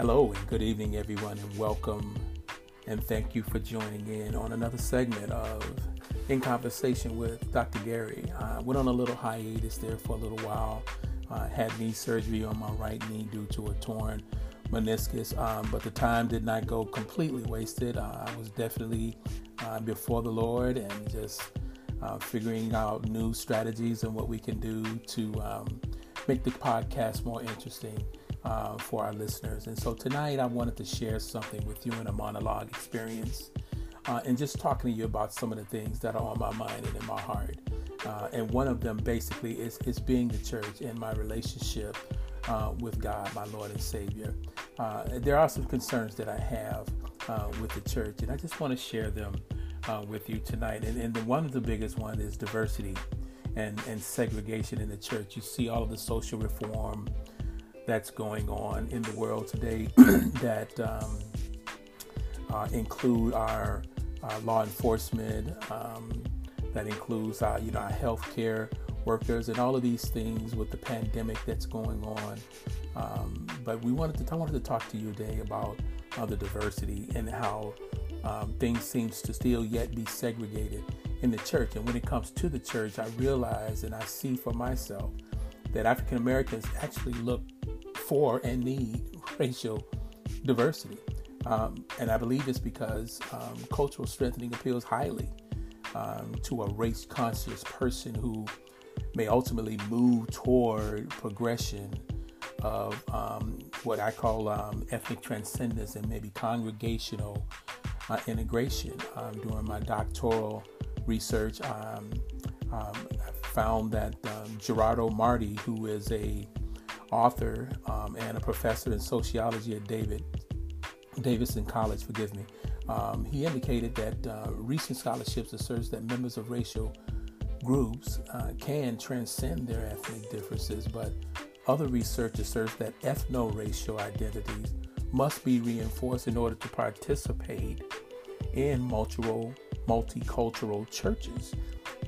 Hello and good evening, everyone, and welcome and thank you for joining in on another segment of In Conversation with Dr. Gary. I went on a little hiatus there for a little while. I had knee surgery on my right knee due to a torn meniscus, um, but the time did not go completely wasted. I was definitely uh, before the Lord and just uh, figuring out new strategies and what we can do to um, make the podcast more interesting uh, for our listeners. And so tonight I wanted to share something with you in a monologue experience uh, and just talking to you about some of the things that are on my mind and in my heart. Uh, and one of them basically is, is being the church and my relationship uh, with God, my Lord and Savior. Uh, there are some concerns that I have uh, with the church, and I just want to share them with you tonight. And, and the, one of the biggest one is diversity and, and segregation in the church. You see all of the social reform that's going on in the world today that um, uh, include our, our, law enforcement, um, that includes our, you know, our healthcare workers, and all of these things with the pandemic that's going on. Um, but we wanted to, I wanted to talk to you today about uh, the diversity and how um, things seems to still yet be segregated in the church. And when it comes to the church, I realize and I see for myself that African Americans actually look for and need racial diversity. Um, and I believe it's because um, cultural strengthening appeals highly um, to a race conscious person who may ultimately move toward progression of um, what I call um, ethnic transcendence and maybe congregational uh, integration. Um, during my doctoral research, I found that Gerardo Marti, who is a author um, and a professor in sociology at David Davidson College. Forgive me. Um, he indicated that uh, recent scholarships asserts that members of racial groups uh, can transcend their ethnic differences, but other research asserts that ethno-racial identities must be reinforced in order to participate in multiple multicultural churches.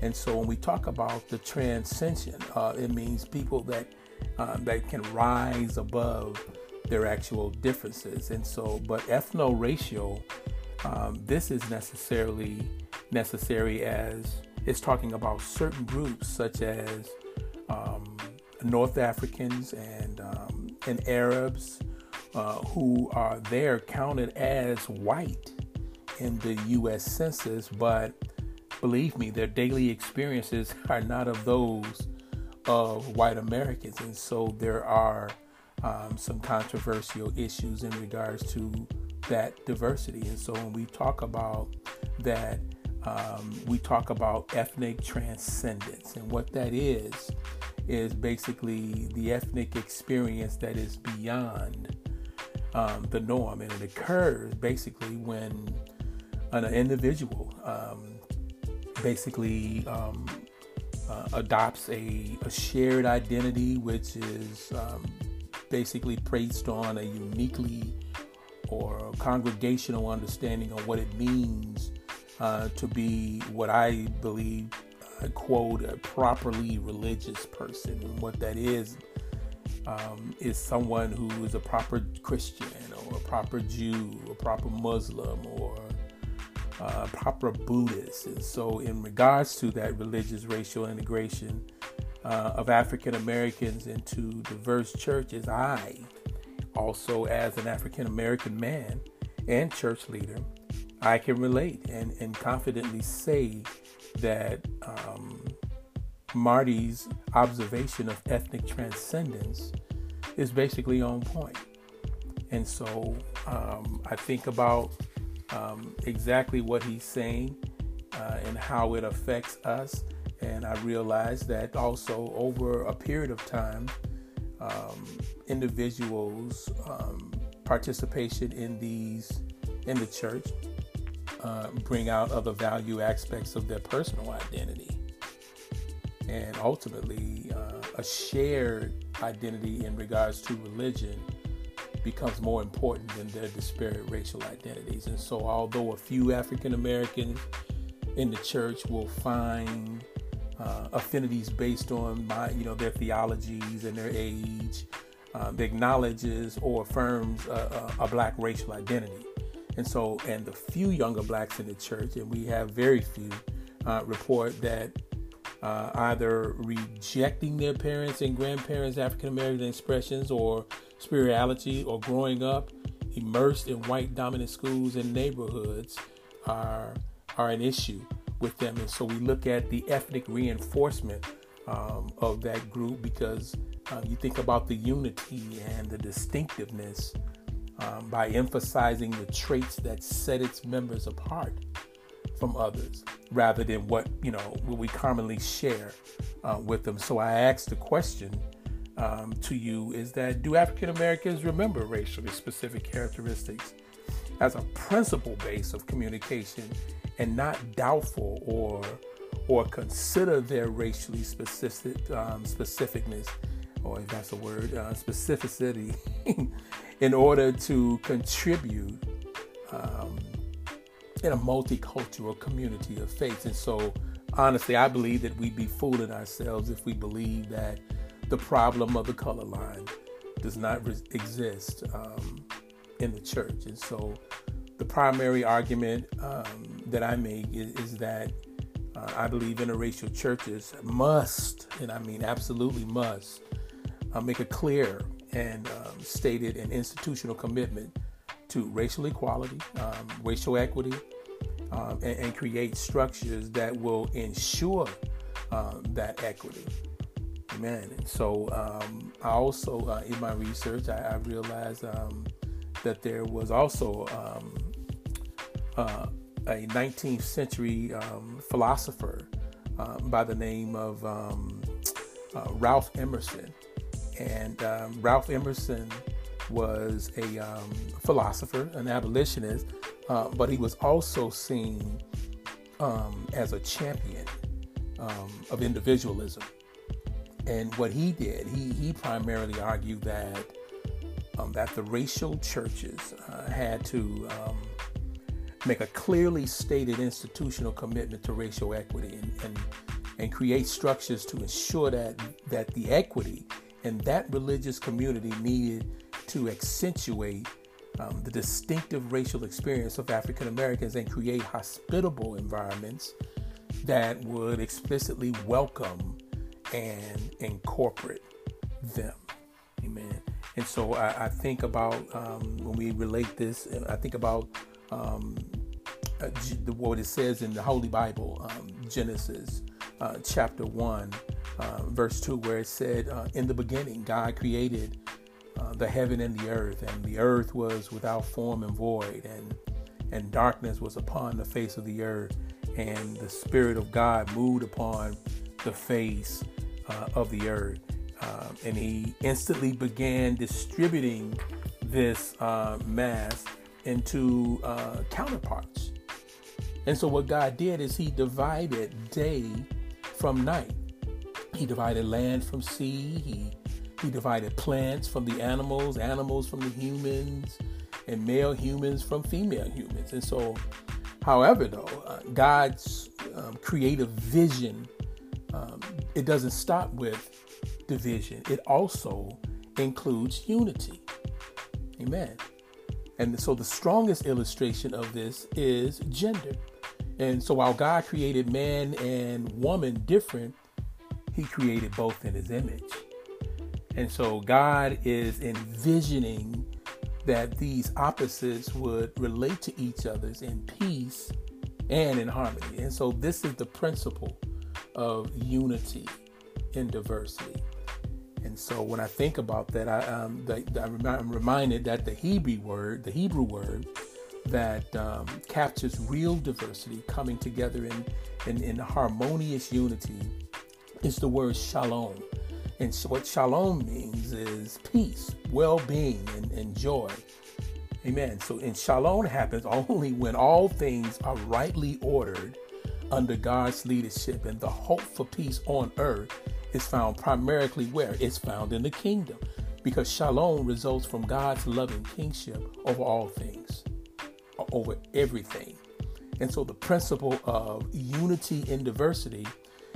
And so when we talk about the transcension, uh, it means people that um, that can rise above their actual differences. And so, but ethno-racial, um, this is necessarily necessary as it's talking about certain groups such as um, North Africans and um, and Arabs uh, who are there counted as white in the U.S. Census, but believe me, their daily experiences are not of those of white Americans. And so there are um, some controversial issues in regards to that diversity. And so when we talk about that, um, we talk about ethnic transcendence. And what that is, is basically the ethnic experience that is beyond um, the norm. And it occurs basically when an individual um, basically um, uh, adopts a, a, shared identity, which is um, basically based on a uniquely or congregational understanding of what it means uh, to be what I believe, I quote, a properly religious person. And what that is, um, is someone who is a proper Christian or a proper Jew, a proper Muslim, or uh, proper Buddhists. And so, in regards to that religious racial integration uh, of African Americans into diverse churches, I also, as an African American man and church leader, I can relate and, and confidently say that um, Marti's observation of ethnic transcendence is basically on point. And so um, I think about um, exactly what he's saying uh, and how it affects us. And I realized that also over a period of time, um, individuals' um, participation in these in the church uh, bring out other value aspects of their personal identity, and ultimately uh, a shared identity in regards to religion becomes more important than their disparate racial identities. And so, although a few African Americans in the church will find uh, affinities based on my, you know, their theologies and their age, um, that acknowledges or affirms a, a, a, black racial identity. And so, and the few younger blacks in the church, and we have very few, uh, report that uh, either rejecting their parents and grandparents' African American expressions or spirituality, or growing up immersed in white dominant schools and neighborhoods are are an issue with them. And so we look at the ethnic reinforcement um, of that group because um, you think about the unity and the distinctiveness um, by emphasizing the traits that set its members apart from others rather than what you know what we commonly share uh, with them so i asked the question um, to you is that do african americans remember racially specific characteristics as a principal base of communication and not doubtful or or consider their racially specific um, specificness or if that's a word, uh, specificity in order to contribute um, in a multicultural community of faith. And so, honestly, I believe that we'd be fooling ourselves if we believe that the problem of the color line does not re- exist um, in the church. And so, the primary argument um, that I make is, is that uh, I believe interracial churches must, and I mean absolutely must, uh, make a clear and um, stated and institutional commitment to racial equality, um, racial equity, um, and, and, create structures that will ensure um, that equity. Amen. And so um, I also, uh, in my research, I, I realized um, that there was also uh, a 19th century philosopher uh, by the name of uh, Ralph Emerson and um, Ralph Emerson was a um, philosopher, an abolitionist, uh, but he was also seen um, as a champion um, of individualism. And what he did, he, he primarily argued that um, that the racial churches uh, had to um, make a clearly stated institutional commitment to racial equity and, and, and create structures to ensure that that the equity and that religious community needed to accentuate um, the distinctive racial experience of African Americans and create hospitable environments that would explicitly welcome and incorporate them. Amen. And so I, I think about um, when we relate this, I think about um, uh, what it says in the Holy Bible, um, Genesis uh, chapter 1 uh, verse 2, where it said, uh, In the beginning, God created uh, the heaven and the earth, and the earth was without form and void, and, and darkness was upon the face of the earth, and the Spirit of God moved upon the face uh, of the earth. Uh, and he instantly began distributing this uh, mass into counterparts. And so, what God did is He divided day from night. He divided land from sea. He he divided plants from the animals, animals from the humans, and male humans from female humans. And so, however, though, uh, God's um, creative vision um, it doesn't stop with division. It also includes unity. Amen. And so the strongest illustration of this is gender. And so while God created man and woman different, he created both in his image. And so God is envisioning that these opposites would relate to each other in peace and in harmony. And so this is the principle of unity in diversity. And so when I think about that, I, um, the, the, I'm reminded that the Hebrew word, the Hebrew word that um, captures real diversity coming together in, in, in harmonious unity is the word shalom. And so what shalom means is peace, well being, and, and joy. Amen. So, and shalom happens only when all things are rightly ordered under God's leadership, and the hope for peace on earth is found primarily where? It's found in the kingdom, because shalom results from God's loving kingship over all things, over everything. And so, the principle of unity in diversity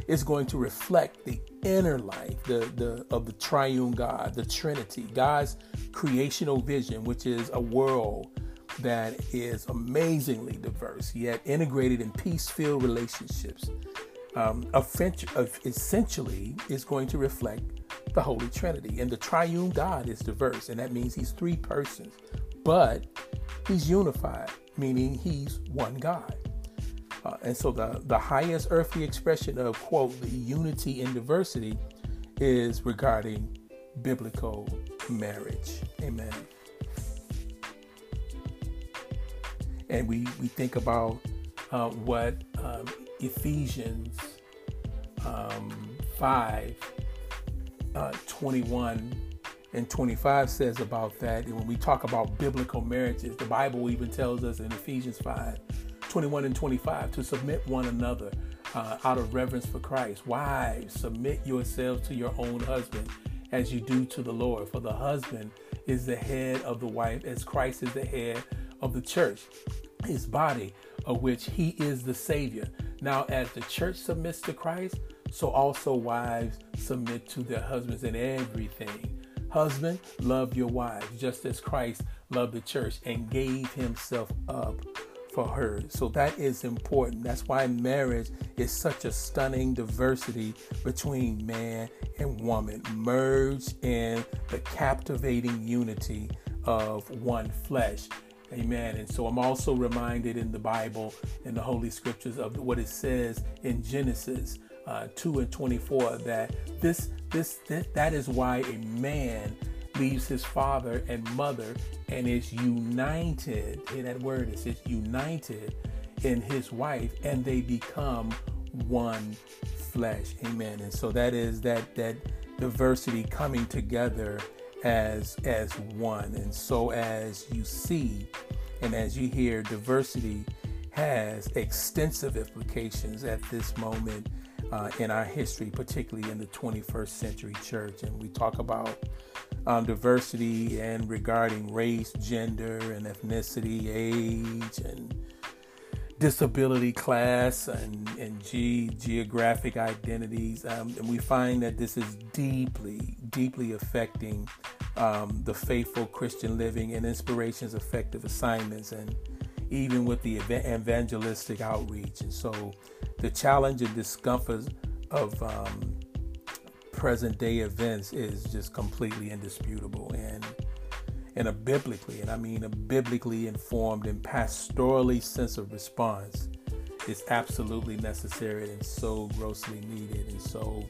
is going to reflect the inner life the, the of the triune God, the Trinity, God's creational vision, which is a world that is amazingly diverse, yet integrated in peace-filled relationships. Um, essentially is going to reflect the Holy Trinity. And the triune God is diverse, and that means he's three persons, but he's unified, meaning he's one God. Uh, and so the, the highest earthly expression of, quote, the unity in diversity is regarding biblical marriage. Amen. And we, we think about uh, what um, Ephesians um, 5 uh, 21 and 25 says about that. And when we talk about biblical marriages, the Bible even tells us in Ephesians 5 21 and 25 to submit one another uh, out of reverence for Christ. Wives, submit yourselves to your own husband as you do to the Lord. For the husband is the head of the wife, as Christ is the head of the church, his body, of which he is the Savior. Now, as the church submits to Christ, so also wives submit to their husbands in everything. Husband, love your wives, just as Christ loved the church and gave himself up for her. So that is important. That's why marriage is such a stunning diversity between man and woman, merged in the captivating unity of one flesh. Amen. And so I'm also reminded in the Bible, in the Holy Scriptures, of what it says in Genesis uh, 2 and 24 that this, this, that, that is why a man leaves his father and mother and is united. Hear that word? It united in his wife, and they become one flesh. Amen. And so that is that that diversity coming together as as one. And so as you see and as you hear, diversity has extensive implications at this moment uh, in our history, particularly in the 21st century church. And we talk about um, diversity and regarding race, gender, and ethnicity, age, and disability, class, and, and G, geographic identities. Um, and we find that this is deeply, deeply affecting um, the faithful Christian living and inspirations, effective assignments, and even with the evangelistic outreach. And so the challenge and discomfort of um, present day events is just completely indisputable and and a biblically and I mean a biblically informed and pastorally sense of response is absolutely necessary and so grossly needed and so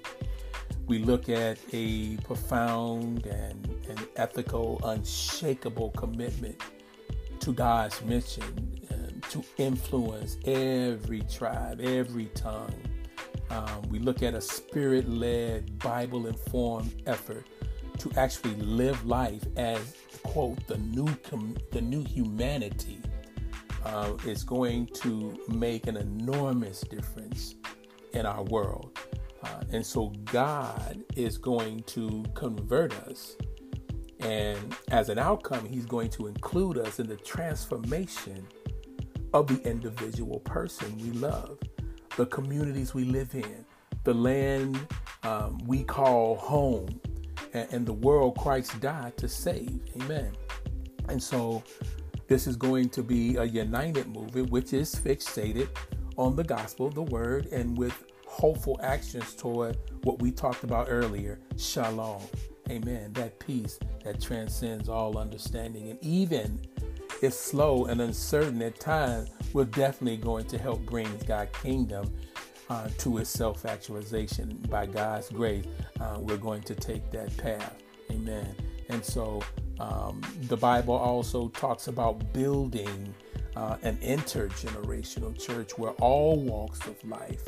we look at a profound and, and ethical unshakable commitment to God's mission to influence every tribe, every tongue. Um, we look at a spirit led, Bible informed effort to actually live life as, quote, the new, com- the new humanity uh, is going to make an enormous difference in our world. Uh, and so God is going to convert us. And as an outcome, He's going to include us in the transformation of the individual person we love, the communities we live in, the land um, we call home, and, the world Christ died to save. Amen. And so this is going to be a united movement, which is fixated on the gospel, the word, and with hopeful actions toward what we talked about earlier shalom. Amen. That peace that transcends all understanding. And even if slow and uncertain at times, we're definitely going to help bring God's kingdom uh, to its self actualization. By God's grace, uh, we're going to take that path. Amen. And so um, the Bible also talks about building uh, an intergenerational church where all walks of life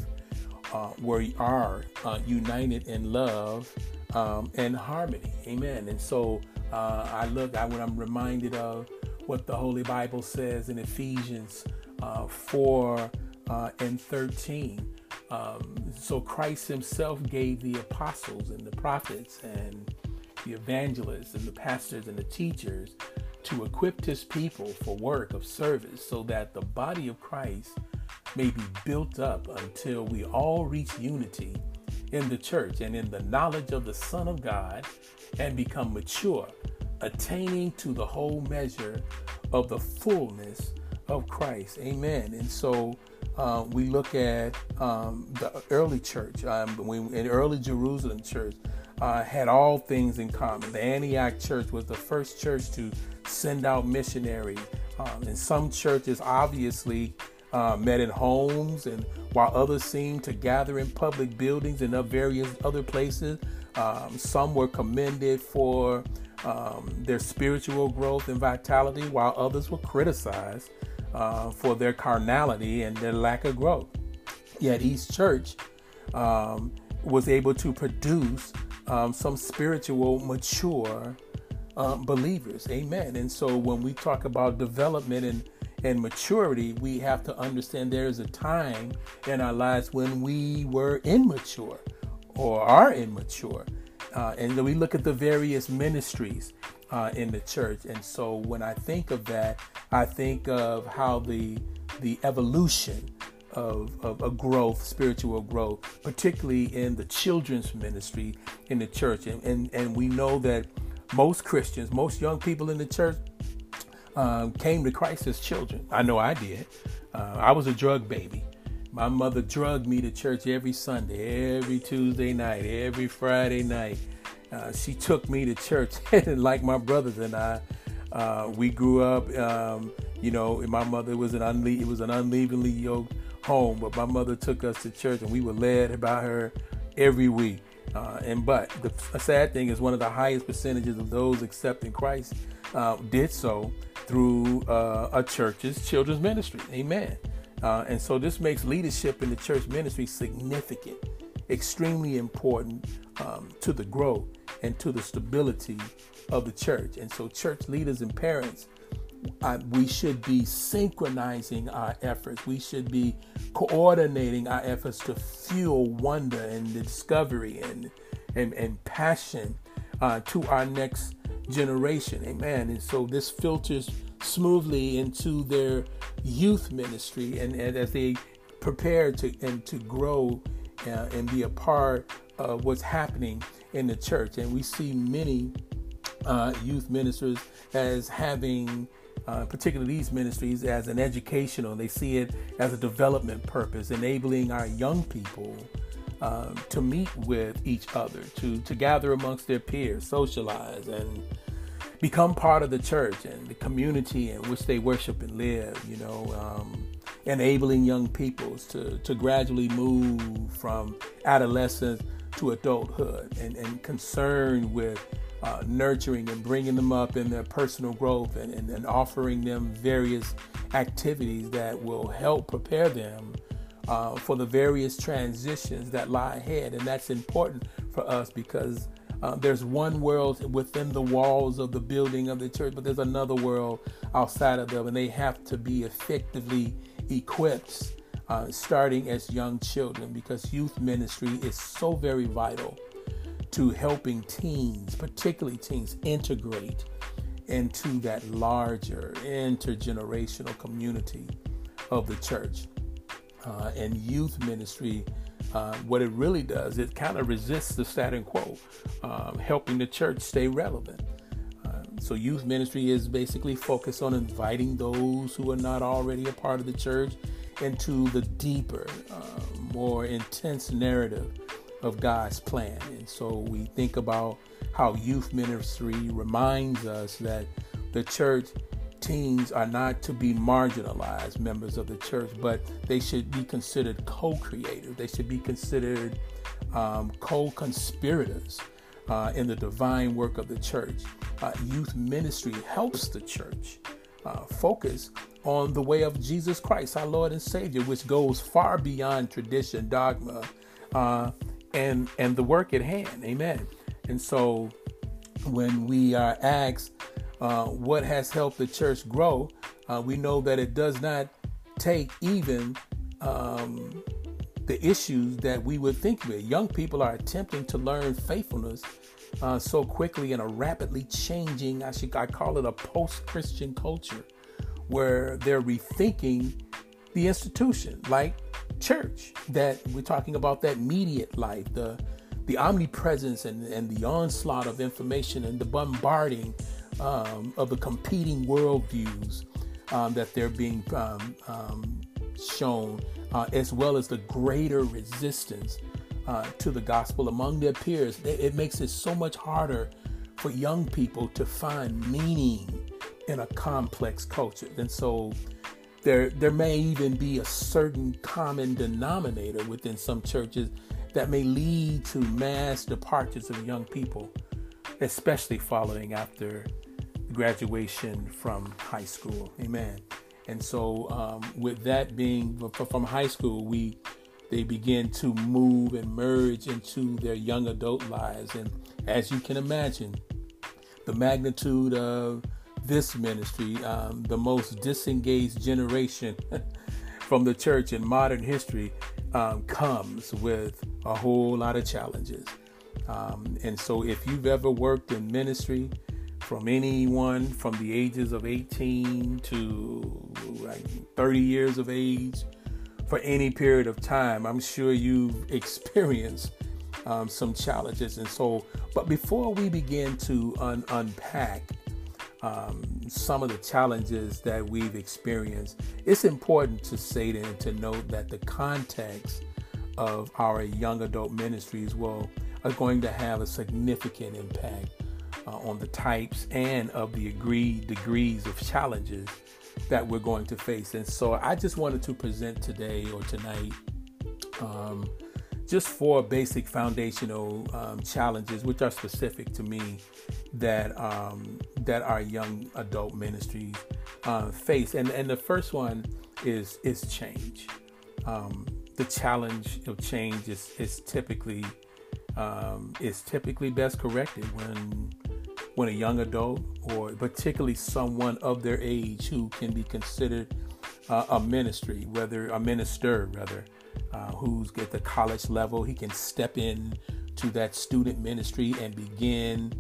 uh, we are uh, united in love um, and harmony. Amen. And so uh, I look, I, when I'm reminded of what the Holy Bible says in Ephesians uh, 4 uh, and 13. Um, so Christ Himself gave the apostles and the prophets and the evangelists and the pastors and the teachers to equip His people for work of service so that the body of Christ may be built up until we all reach unity in the church and in the knowledge of the Son of God and become mature, attaining to the whole measure of the fullness of Christ. Amen. And so uh, we look at um, the early church, um, in early Jerusalem church, uh, had all things in common. The Antioch church was the first church to send out missionaries. Um, and some churches obviously uh, met in homes, and while others seemed to gather in public buildings and various other places, um, some were commended for um, their spiritual growth and vitality, while others were criticized uh, for their carnality and their lack of growth. Yet each church um, was able to produce um, some spiritual, mature um, believers. Amen. And so when we talk about development and and maturity, we have to understand there is a time in our lives when we were immature or are immature. Uh, and we look at the various ministries uh, in the church. And so when I think of that, I think of how the the evolution of, of a growth, spiritual growth, particularly in the children's ministry in the church. And, and, and we know that most Christians, most young people in the church um, came to Christ as children. I know I did. Uh, I was a drug baby. My mother drugged me to church every Sunday, every Tuesday night, every Friday night. Uh, she took me to church, and like my brothers and I. Uh, we grew up, um, you know, my mother was an unle- it was an unleavenly yoked home, but my mother took us to church, and we were led by her every week. Uh, and but the sad thing is, one of the highest percentages of those accepting Christ uh, did so through uh, a church's children's ministry. Amen. Uh, and so this makes leadership in the church ministry significant, extremely important um, to the growth and to the stability of the church. And so, church leaders and parents, uh, we should be synchronizing our efforts. We should be coordinating our efforts to fuel wonder and discovery and and, and passion uh, to our next generation. Amen. And so this filters smoothly into their youth ministry and, and as they prepare to and to grow uh, and be a part of what's happening in the church. And we see many uh, youth ministers as having uh, particularly these ministries as an educational they see it as a development purpose enabling our young people um, to meet with each other to to gather amongst their peers socialize and become part of the church and the community in which they worship and live, you know, um, enabling young peoples to, to gradually move from adolescence to adulthood and, and concerned with uh, nurturing and bringing them up in their personal growth and, and, and, offering them various activities that will help prepare them uh, for the various transitions that lie ahead. And that's important for us because uh, there's one world within the walls of the building of the church, but there's another world outside of them, and they have to be effectively equipped uh, starting as young children because youth ministry is so very vital to helping teens, particularly teens, integrate into that larger intergenerational community of the church. Uh, and youth ministry uh, what it really does, it kind of resists the status quo, um, helping the church stay relevant. Uh, so, youth ministry is basically focused on inviting those who are not already a part of the church into the deeper, uh, more intense narrative of God's plan. And so, we think about how youth ministry reminds us that the church teens are not to be marginalized members of the church, but they should be considered co creators. They should be considered um, co conspirators uh, in the divine work of the church. Uh, youth ministry helps the church uh, focus on the way of Jesus Christ, our Lord and Savior, which goes far beyond tradition, dogma, uh, and, and the work at hand. Amen. And so when we are asked, uh, what has helped the church grow, uh, we know that it does not take even um, the issues that we would think with. Young people are attempting to learn faithfulness uh, so quickly in a rapidly changing, I should I call it a post-Christian culture, where they're rethinking the institution. Like church. That we're talking about that immediate life, the the omnipresence and, and the onslaught of information and the bombarding um, of the competing worldviews um, that they're being um, um shown, uh, as well as the greater resistance uh, to the gospel among their peers. It makes it so much harder for young people to find meaning in a complex culture. And so there there may even be a certain common denominator within some churches that may lead to mass departures of young people, especially following after graduation from high school. Amen. And so, um, with that being from high school, we they begin to move and merge into their young adult lives, and as you can imagine, the magnitude of this ministry, um, the most disengaged generation from the church in modern history, um, comes with a whole lot of challenges. Um, and so, if you've ever worked in ministry, from anyone from the ages of 18 to like 30 years of age, for any period of time, I'm sure you've experienced um, some challenges. And so, but before we begin to un- unpack um, some of the challenges that we've experienced, it's important to say that and to note that the context of our young adult ministries will are going to have a significant impact uh, on the types and of the agreed degrees of challenges that we're going to face. And so I just wanted to present today or tonight um, just four basic foundational um, challenges, which are specific to me, that um, that our young adult ministries uh, face. And and the first one is is change. Um, the challenge of change is is typically um, is typically best corrected when when a young adult or particularly someone of their age who can be considered uh, a ministry, whether a minister rather uh, who's at the college level. He can step in to that student ministry and begin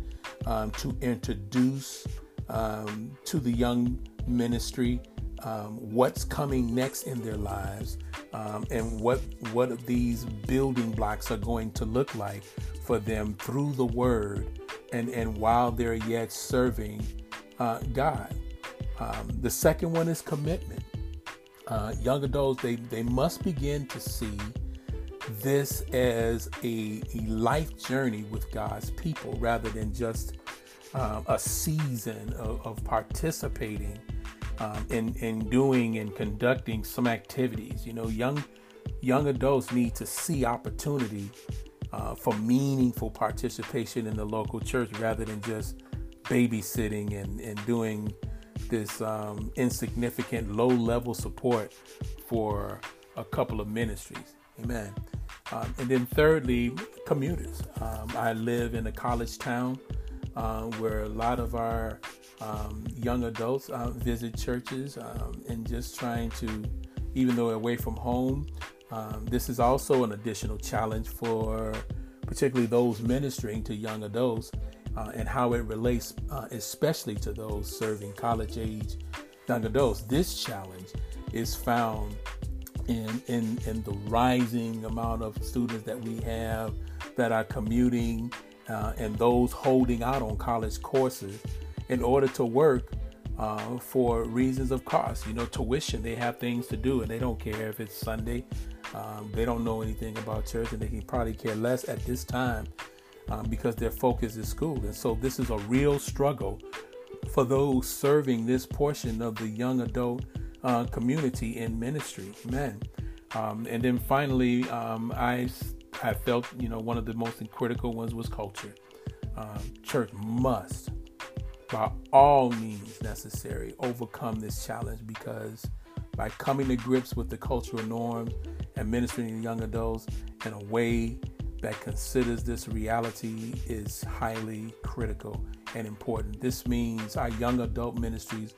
um, to introduce um, to the young ministry um, what's coming next in their lives um, and what what these building blocks are going to look like for them through the word and and while they're yet serving uh, God. Um, the second one is commitment uh, young adults they, they must begin to see this as a, a life journey with God's people rather than just um, a season of, of participating um, in, in doing and conducting some activities. You know, young young adults need to see opportunity uh, for meaningful participation in the local church rather than just babysitting and, and doing this um, insignificant low level support for a couple of ministries. Amen. Um, and then, thirdly, commuters. Um, I live in a college town uh, where a lot of our um, young adults uh, visit churches um, and just trying to, even though away from home, um, this is also an additional challenge for particularly those ministering to young adults uh, and how it relates, uh, especially to those serving college age young adults. This challenge is found in, in, in the rising amount of students that we have that are commuting uh, and those holding out on college courses in order to work uh, for reasons of cost. You know, tuition, they have things to do and they don't care if it's Sunday. Um, they don't know anything about church and they can probably care less at this time um, because their focus is school. And so this is a real struggle for those serving this portion of the young adult uh, community in ministry. Amen. Um, and then finally, um, I I felt you know one of the most critical ones was culture. Um, church must, by all means necessary, overcome this challenge because by coming to grips with the cultural norms and ministering to young adults in a way that considers this reality is highly critical and important. This means our young adult ministries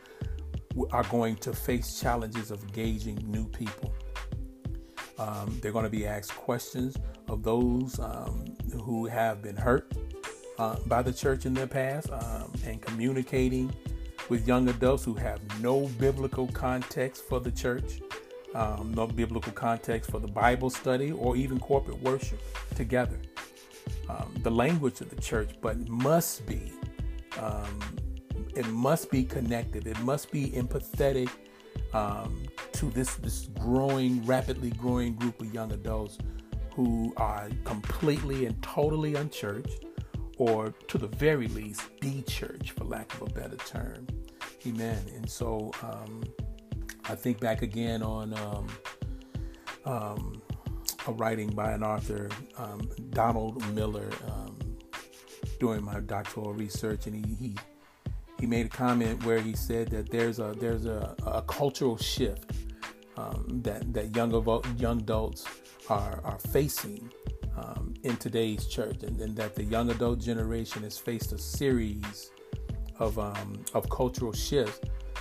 are going to face challenges of gauging new people. Um, they're going to be asked questions of those um, who have been hurt uh, by the church in their past um, and communicating with young adults who have no biblical context for the church um, no biblical context for the Bible study or even corporate worship together. Um, the language of the church, but must be um, it must be connected. It must be empathetic um, to this this growing, rapidly growing group of young adults who are completely and totally unchurched, or to the very least, de-church, for lack of a better term. Amen. And so um, I think back again on um, um, a writing by an author, um, Donald Miller, um, doing my doctoral research, and he, he he made a comment where he said that there's a there's a, a cultural shift um, that that young young adults are are facing um, in today's church, and, and, that the young adult generation has faced a series of um, of cultural shifts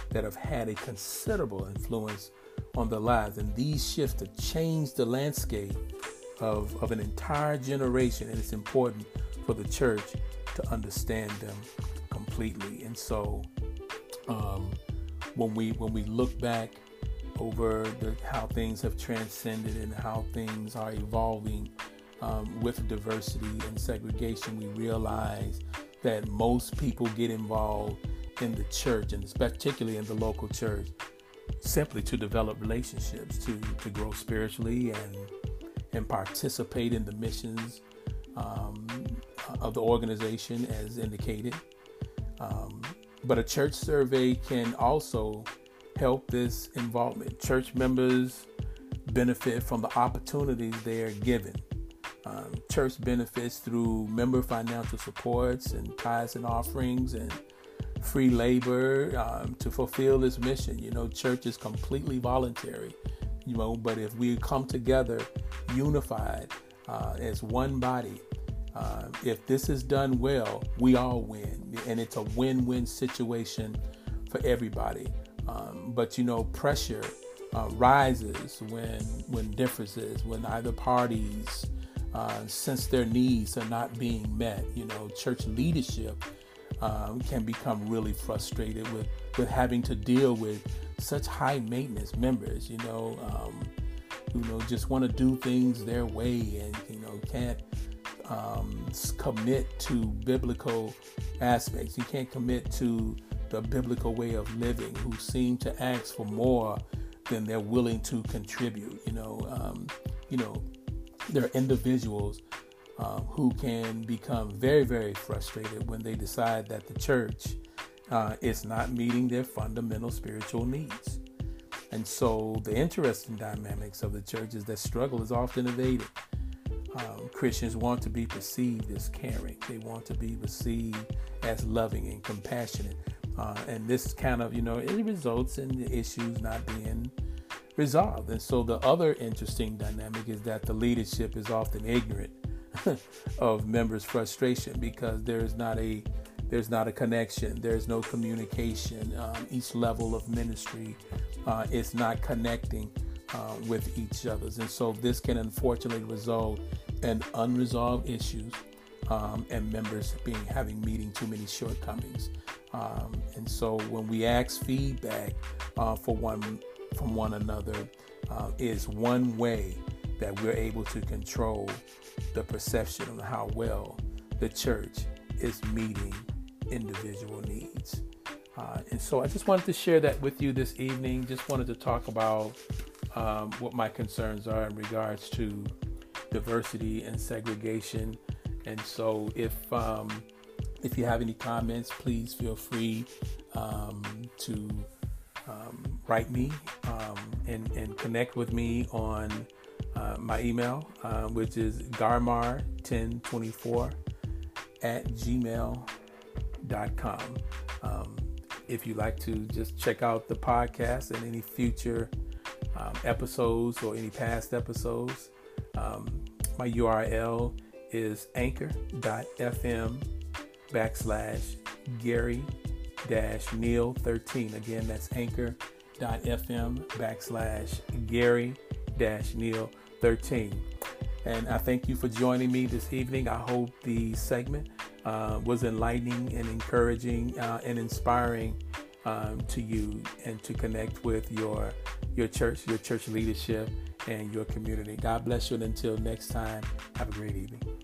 that have had a considerable influence on their lives, and these shifts have changed the landscape of of an entire generation, and it's important for the church to understand them completely. And so, um, when we when we look back over the, how things have transcended and how things are evolving um, with diversity and segregation, we realize that most people get involved in the church and particularly in the local church simply to develop relationships, to, to grow spiritually and and participate in the missions um, of the organization as indicated. Um, but a church survey can also help this involvement. Church members benefit from the opportunities they are given. Um, church benefits through member financial supports and tithes and offerings and free labor um, to fulfill this mission. You know, church is completely voluntary, you know, but if we come together unified uh, as one body, uh, if this is done well, we all win, and it's a win-win situation for everybody. Um, but you know, pressure uh, rises when when differences, when either parties uh, sense their needs are not being met. You know, church leadership um, can become really frustrated with with having to deal with such high maintenance members. You know, um, you know, just want to do things their way, and you know, can't um, commit to biblical aspects. You can't commit to the biblical way of living. Who seem to ask for more than they're willing to contribute. You know, um, you know, there are individuals uh, who can become very, very frustrated when they decide that the church uh, is not meeting their fundamental spiritual needs. And so, the interesting dynamics of the church is that struggle is often evaded um, Christians want to be perceived as caring. They want to be perceived as loving and compassionate. Uh, and this kind of, you know, it results in the issues not being resolved. And so the other interesting dynamic is that the leadership is often ignorant of members' frustration because there is not a there's not a connection. There's no communication. Um, each level of ministry uh, is not connecting uh, with each other's, and so this can unfortunately result in unresolved issues um, and members being having meeting too many shortcomings. Um, and so when we ask feedback uh, for one from one another, uh, is one way that we're able to control the perception of how well the church is meeting individual needs. Uh, and so I just wanted to share that with you this evening. Just wanted to talk about um, what my concerns are in regards to diversity and segregation. And so, if um, if you have any comments, please feel free um, to um, write me um, and, and connect with me on uh, my email, uh, which is garmar1024 at gmail.com. Um, if you'd like to just check out the podcast and any future um, episodes or any past episodes. Um, my URL is anchor.fm backslash Gary dash Neil 13. Again, that's anchor.fm backslash Gary Neal 13. And I thank you for joining me this evening. I hope the segment uh, was enlightening and encouraging uh, and inspiring um, to you and to connect with your your church, your church leadership, and your community. God bless you. And until next time, have a great evening.